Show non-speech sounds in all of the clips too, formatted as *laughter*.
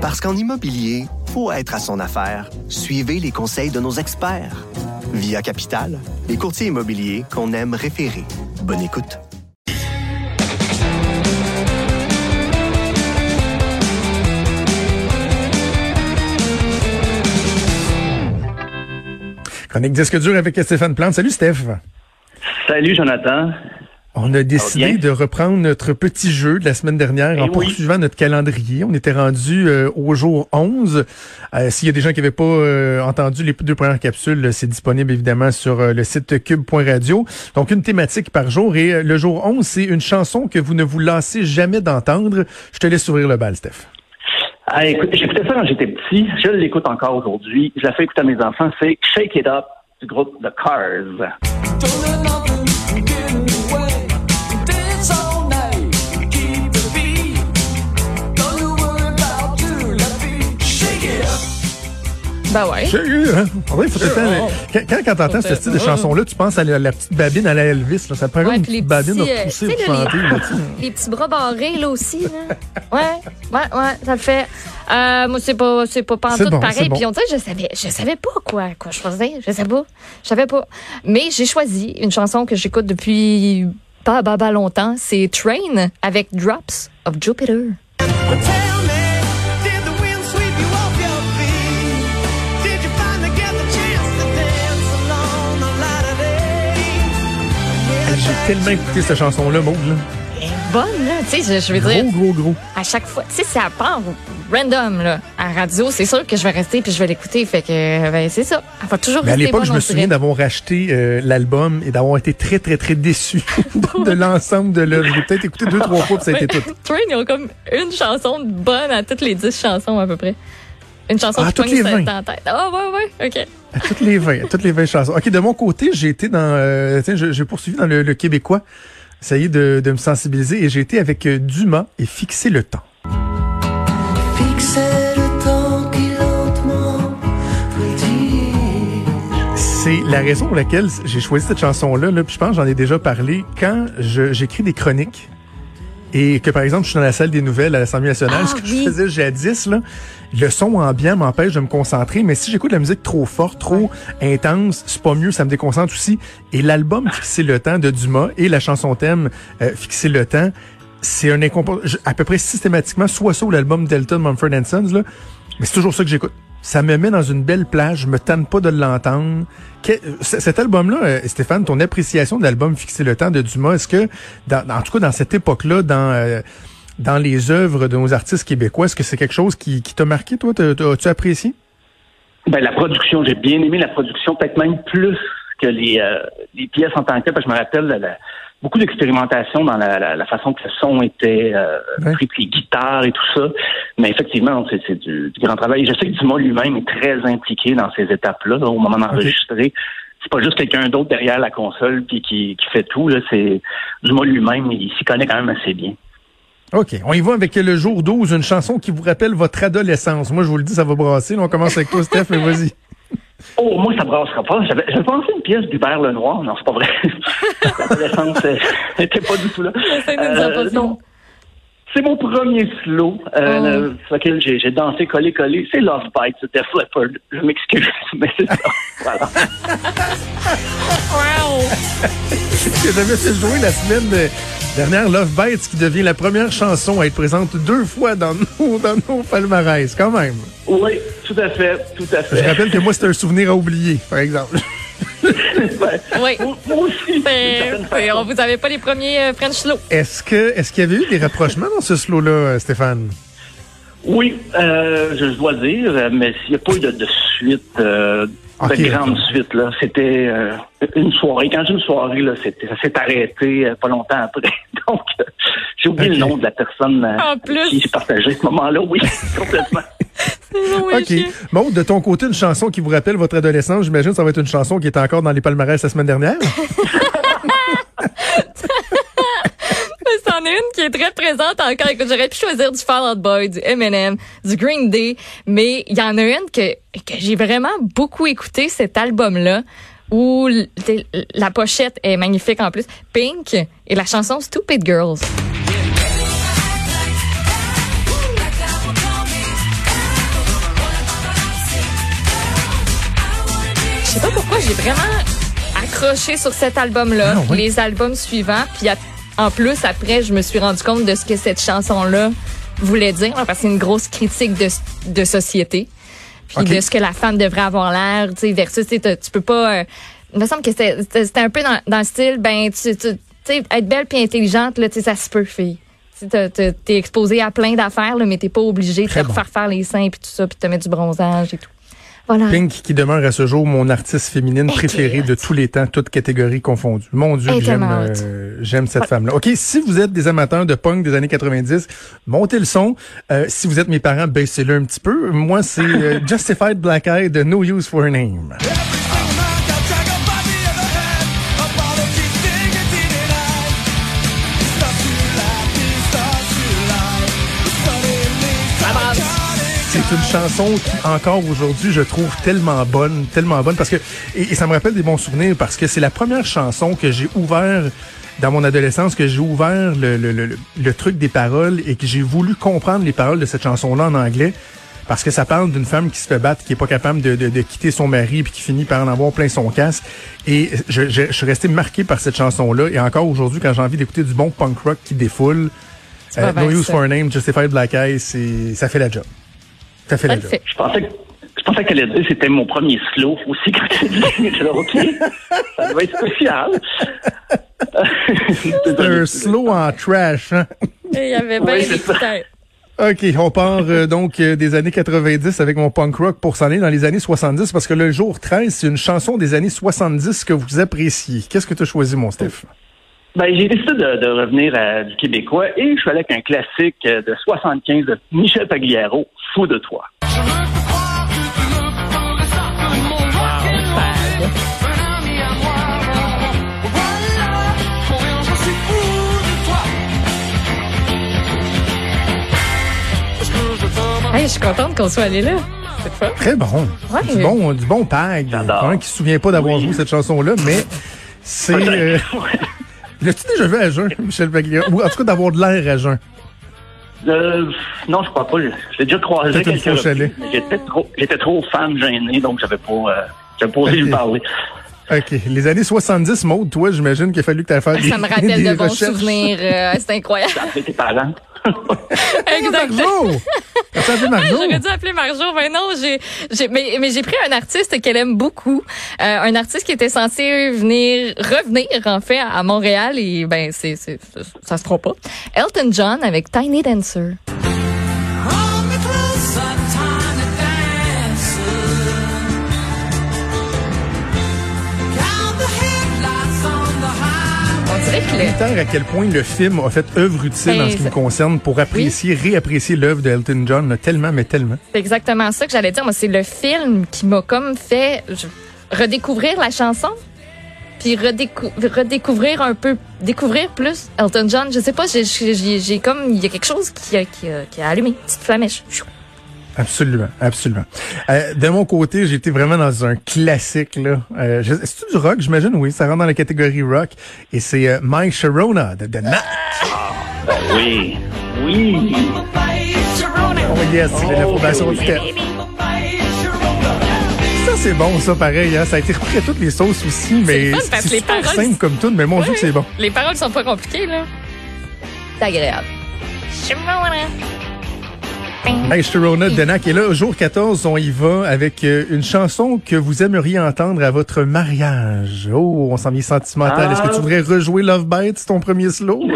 Parce qu'en immobilier, faut être à son affaire. Suivez les conseils de nos experts. Via Capital, les courtiers immobiliers qu'on aime référer. Bonne écoute. Chronique disque dur avec Stéphane Plante. Salut Steph. Salut Jonathan. On a décidé de reprendre notre petit jeu de la semaine dernière Eh en oui. poursuivant notre calendrier. On était rendu euh, au jour 11. Euh, S'il y a des gens qui n'avaient pas euh, entendu les deux premières capsules, c'est disponible évidemment sur euh, le site cube.radio. Donc une thématique par jour. Et euh, le jour 11, c'est une chanson que vous ne vous lassez jamais d'entendre. Je te laisse ouvrir le bal, Steph. Ah, écoute, j'écoutais ça quand j'étais petit. Je l'écoute encore aujourd'hui. Je la fais écouter à mes enfants. C'est Shake It Up du groupe The Cars. Ben ouais. Sérieux, hein? En vrai, faut tout le temps- Quand, quand, quand t'entends ce style de chanson-là, tu penses à la, la petite babine à la Elvis. Là. Ça te prend Ouais, une petite babine petits, à euh, pousser pour là, chanter. les- là. *laughs* Les petits bras barrés, là aussi. Là. Ouais, ouais, ouais, ça le fait. Euh, moi, c'est pas, c'est pas C'est pantoute bon, c'est pareil. bon. Puis on dirait, je savais, je savais pas quoi, quoi choisir. Je sais pas. Je savais pas. Mais j'ai choisi une chanson que j'écoute depuis pas, pas, pas longtemps. C'est Train avec Drops of Jupiter. J'ai tellement écouté cette chanson-là, Maud. Là. Bonne, là. Tu sais, je, je veux dire, Gros, gros, gros. à chaque fois, tu sais, ça part random, là. À radio, c'est sûr que je vais rester puis je vais l'écouter. Fait que, ben, c'est ça. Elle va toujours Mais à l'époque, je me souviens d'avoir racheté euh, l'album et d'avoir été très, très, très déçu *laughs* de l'ensemble de l'œuvre. J'ai peut-être écouté deux, trois fois, puis ça a été *laughs* tout. Train, ils ont comme une chanson de bonne à toutes les dix chansons à peu près. Une chanson Ah, qui toutes les sa- 20. dans la tête. Ah, ouais, ouais, OK. À toutes les 20, à toutes les 20 chansons. OK, de mon côté, j'ai été dans, euh, tiens, je- j'ai poursuivi dans le, le québécois. Essayé de, de me sensibiliser et j'ai été avec euh, Dumas et fixer le temps. Fixer le temps qui lentement. C'est la raison pour laquelle j'ai choisi cette chanson-là. Là, puis je pense que j'en ai déjà parlé. Quand je- j'écris des chroniques et que, par exemple, je suis dans la salle des nouvelles à l'Assemblée nationale, Ah, ce que oui. je faisais jadis, là, le son ambiant m'empêche de me concentrer. Mais si j'écoute de la musique trop forte, trop intense, c'est pas mieux, ça me déconcentre aussi. Et l'album Fixer le temps de Dumas et la chanson thème euh, Fixer le temps, c'est un je- à peu près systématiquement, soit ça ou l'album Delta de Mumford Sons, là, mais c'est toujours ça que j'écoute. Ça me met dans une belle plage, je me tente pas de l'entendre. Cet album-là, euh, Stéphane, ton appréciation de l'album Fixer le temps de Dumas, est-ce que, en tout cas dans cette époque-là, dans euh, dans les œuvres de nos artistes québécois, est-ce que c'est quelque chose qui, qui t'a marqué, toi? As-tu apprécié? Ben, la production, j'ai bien aimé la production, peut-être même plus que les, euh, les pièces en tant que telles, parce que je me rappelle la- la- beaucoup d'expérimentation dans la, la- la façon que le son était euh, Ouais. pris, puis les guitares et tout ça. Mais effectivement, c'est du, du grand travail. Je sais que Dumas lui-même est très impliqué dans ces étapes-là, là, au moment d'enregistrer. C'est pas juste quelqu'un d'autre derrière la console puis qui, qui fait tout. C'est Dumas lui-même, il s'y connaît quand même assez bien. OK. On y va avec le jour 12, une chanson qui vous rappelle votre adolescence. Moi, je vous le dis, ça va brasser. Là, on commence avec toi, Steph, mais vas-y. Oh, moi, ça brassera pas. J'avais j'avais pensé une pièce d'Hubert Lenoir. Non, c'est pas vrai. *laughs* L'adolescence euh, n'était pas du tout là. Non. C'est mon premier slow euh, Oh. lequel j'ai dansé collé collé. C'est Love Bite, c'était Leppard. Je m'excuse, *laughs* mais c'est ça. Voilà. que *laughs* j'avais fait jouer la semaine euh, dernière, Love Bites, qui devient la première chanson à être présente deux fois dans nos, dans nos palmarès, quand même. Oui, tout à fait, tout à Je fait. rappelle que moi, c'est un souvenir à oublier, par exemple. *laughs* Ouais. Oui. Moi moi aussi. Ben, ben, on vous avait pas les premiers euh, French slow. Est-ce que est-ce qu'il y avait eu des rapprochements dans ce slow-là, euh, Stéphane? Oui, euh, je dois dire, euh, mais il n'y a pas eu de, de suite, euh, de grande suite. là. C'était euh, une soirée. Quand j'ai une soirée, là, ça s'est arrêté euh, pas longtemps après. *laughs* Donc, euh, j'ai oublié le nom de la personne euh, En plus. qui j'ai partagé ce moment-là. Oui, *laughs* complètement. OK. Maud, de ton côté, une chanson qui vous rappelle votre adolescence, j'imagine que ça va être une chanson qui était encore dans les palmarès la semaine dernière? *laughs* *laughs* C'en est une qui est très présente encore. Écoute, j'aurais pu choisir du Fall Out Boy, du Eminem, du Green Day, mais il y en a une que, que j'ai vraiment beaucoup écouté, cet album-là, où la pochette est magnifique en plus. Pink et la chanson Stupid Girls. J'ai vraiment accroché sur cet album-là, Ah, oui. les albums suivants, puis en plus après, je me suis rendu compte de ce que cette chanson-là voulait dire, parce que c'est une grosse critique de, de société, puis de ce que la femme devrait avoir l'air, tu sais, versus, tu peux pas. euh, il me semble que c'était un peu dans, dans le style, ben, tu, sais, être belle puis intelligente, là, tu sais, ça se peut, fille. T'es exposé à plein d'affaires, mais t'es pas obligé de bon. refaire faire les seins puis tout ça, puis te mettre du bronzage et tout. Voilà. Pink qui demeure à ce jour mon artiste féminine préférée de tous les temps, toutes catégories confondues. Mon Dieu, j'aime euh, j'aime cette femme-là. OK, si vous êtes des amateurs de punk des années 90, montez le son. Euh, si vous êtes mes parents, baissez-le un petit peu. Moi, c'est euh, *laughs* Justified Black Eye de No Use for a Name. C'est une chanson qui, encore aujourd'hui, je trouve tellement bonne, tellement bonne, parce que, et, et ça me rappelle des bons souvenirs, parce que c'est la première chanson que j'ai ouvert dans mon adolescence, que j'ai ouvert le, le, le, le truc des paroles et que j'ai voulu comprendre les paroles de cette chanson-là en anglais. Parce que ça parle d'une femme qui se fait battre, qui est pas capable de, de, de quitter son mari, puis qui finit par en avoir plein son casque. Et je, je, je suis resté marqué par cette chanson-là. Et encore aujourd'hui, quand j'ai envie d'écouter du bon punk rock qui défoule, euh, No Use ça. for a Name, Justified Black Eye, c'est, ça fait la job. Fait. Je pensais que je pensais qu'elle allait dire que c'était mon premier slow aussi quand elle dit *laughs* OK, ça doit être spécial. *laughs* C'est un slow en trash. Hein? Il y avait bien Oui. OK, on part euh, donc euh, des années 90 avec mon punk rock pour s'en aller dans les années 70 parce que le jour 13, c'est une chanson des années 70 que vous appréciez. Qu'est-ce que tu as choisi, mon Steph? Ben, j'ai décidé de, de revenir à du québécois et je suis allé avec un classique euh, de 75 de Michel Pagliaro, Fou de toi. Hey, je suis contente qu'on soit allé là. Fun. Très bon. Ouais. Du bon, du bon tag. J'adore. Un qui se souvient pas d'avoir Oui. joué cette chanson-là, mais c'est... Euh, *laughs* L'as-tu déjà vu à jeun, Michel Pagliaro? Ou en tout cas d'avoir de l'air à jeun? Euh, non, je crois pas. L'ai déjà croisé mais J'étais trop, j'étais trop fan gêné, donc j'avais pas, euh, j'avais pas osé lui parler. OK. Les années 70, Maud, toi, j'imagine qu'il a fallu que tu aies fait des Ça me rappelle des de bons recherches. souvenirs. euh, c'est incroyable. Avec tes parents. Exactement. Marjo! *laughs* J'aurais dû appeler Marjo, mais non, j'ai, j'ai, mais, mais j'ai pris un artiste qu'elle aime beaucoup, euh, un artiste qui était censé venir, revenir en fait à Montréal et ben c'est, c'est, ça se fera pas. Elton John avec Tiny Dancer. Dire à quel point le film a fait œuvre utile Ben, en ce qui me concerne pour apprécier, réapprécier l'œuvre d'Elton John là, tellement, mais tellement. C'est exactement ça que j'allais dire. Moi, c'est le film qui m'a comme fait redécouvrir la chanson. Puis redécou- redécouvrir un peu, découvrir plus Elton John. Je sais pas, j'ai- comme, il y a quelque chose qui a, qui a, qui a allumé, petite flamèche. Absolument, absolument. Euh, de mon côté, j'ai été vraiment dans un classique. là. Euh, C'est-tu du rock? J'imagine, oui. Ça rentre dans la catégorie rock. Et c'est euh, My Sharona de The Knack. Ben oui. Oui. Oh yes, j'ai l'approbation du thème. Ça, c'est bon, ça, pareil. Hein? Ça a été repris à toutes les sauces aussi, mais c'est super paroles- simple comme tout, mais mon Dieu, que c'est bon. Les paroles sont pas compliquées, là. C'est agréable. Hey, Sharona de Knack. Et là, jour 14, on y va avec euh, une chanson que vous aimeriez entendre à votre mariage. Oh, on s'en vient sentimental. Ah. Est-ce que tu voudrais rejouer Love Bites, ton premier slow? *laughs*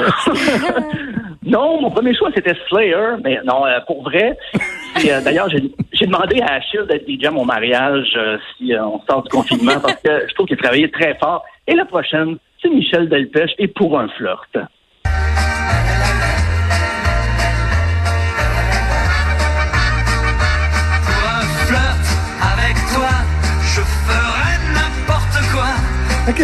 Non, mon premier choix, c'était Slayer, mais non, euh, pour vrai. euh, D'ailleurs, j'ai demandé à Achille d'être DJ à mon mariage euh, si on sort du confinement parce que je trouve qu'il a travaillé très fort. Et la prochaine, c'est Michel Delpech et pour un flirt. OK.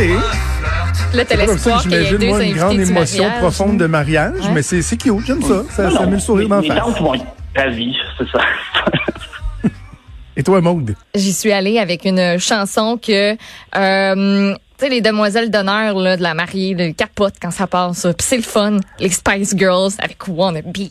Là, t'as C'est pas comme ça l'espoir que qu'il y ait j'imagine, deux moi, une grande émotion mariage. profonde de mariage, Ouais. mais c'est c'est cute, j'aime ça. Ça, Non, ça non, met le sourire dans la face. tantes vont être ravies, c'est ça. *laughs* Et toi, Maude? J'y suis allée avec une chanson que, euh, tu sais, les demoiselles d'honneur là, de la mariée, le capote quand ça passe. ça. Puis c'est le fun. Les Spice Girls avec Wanna Be.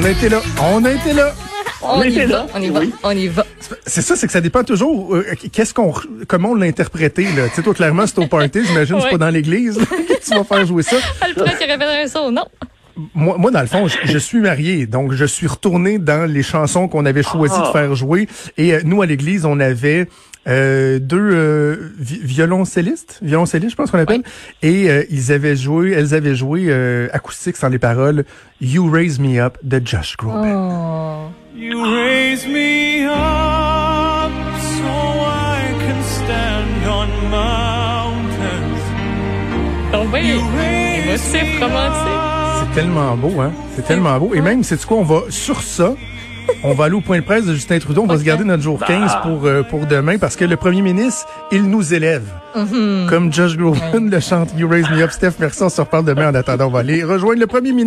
On a été là. On a été là. On, y était va, là, on y va, oui. on y va. C'est ça, c'est que ça dépend toujours euh, qu'est-ce qu'on comment on l'a interprété là. Tu sais toi clairement c'est au party, *laughs* j'imagine c'est pas dans l'église là, *laughs* que tu vas faire jouer ça. Alfred qui répète un son, non. Moi, moi dans le fond, je, je suis marié, donc je suis retourné dans les chansons qu'on avait choisi de Ah. faire jouer et euh, nous à l'église, on avait euh, deux euh, vi- violoncellistes, violoncellistes je pense qu'on appelle et euh, ils avaient joué, elles avaient joué euh, acoustique sans les paroles You Raise Me Up de Josh Groban. Oh. You raise me up so I can stand on mountains. Donc, ben, émotif, me romantique. C'est? tellement beau, hein? C'est tellement beau. Et même, c'est quoi, on va, sur ça, on va aller au point de presse de Justin Trudeau. On va se garder notre jour 15 pour, euh, pour demain parce que le premier ministre, il nous élève. Comme Josh Groban le chante You Raise Me Up. Steph, merci. On se reparle demain. En attendant, on va aller rejoindre le premier ministre.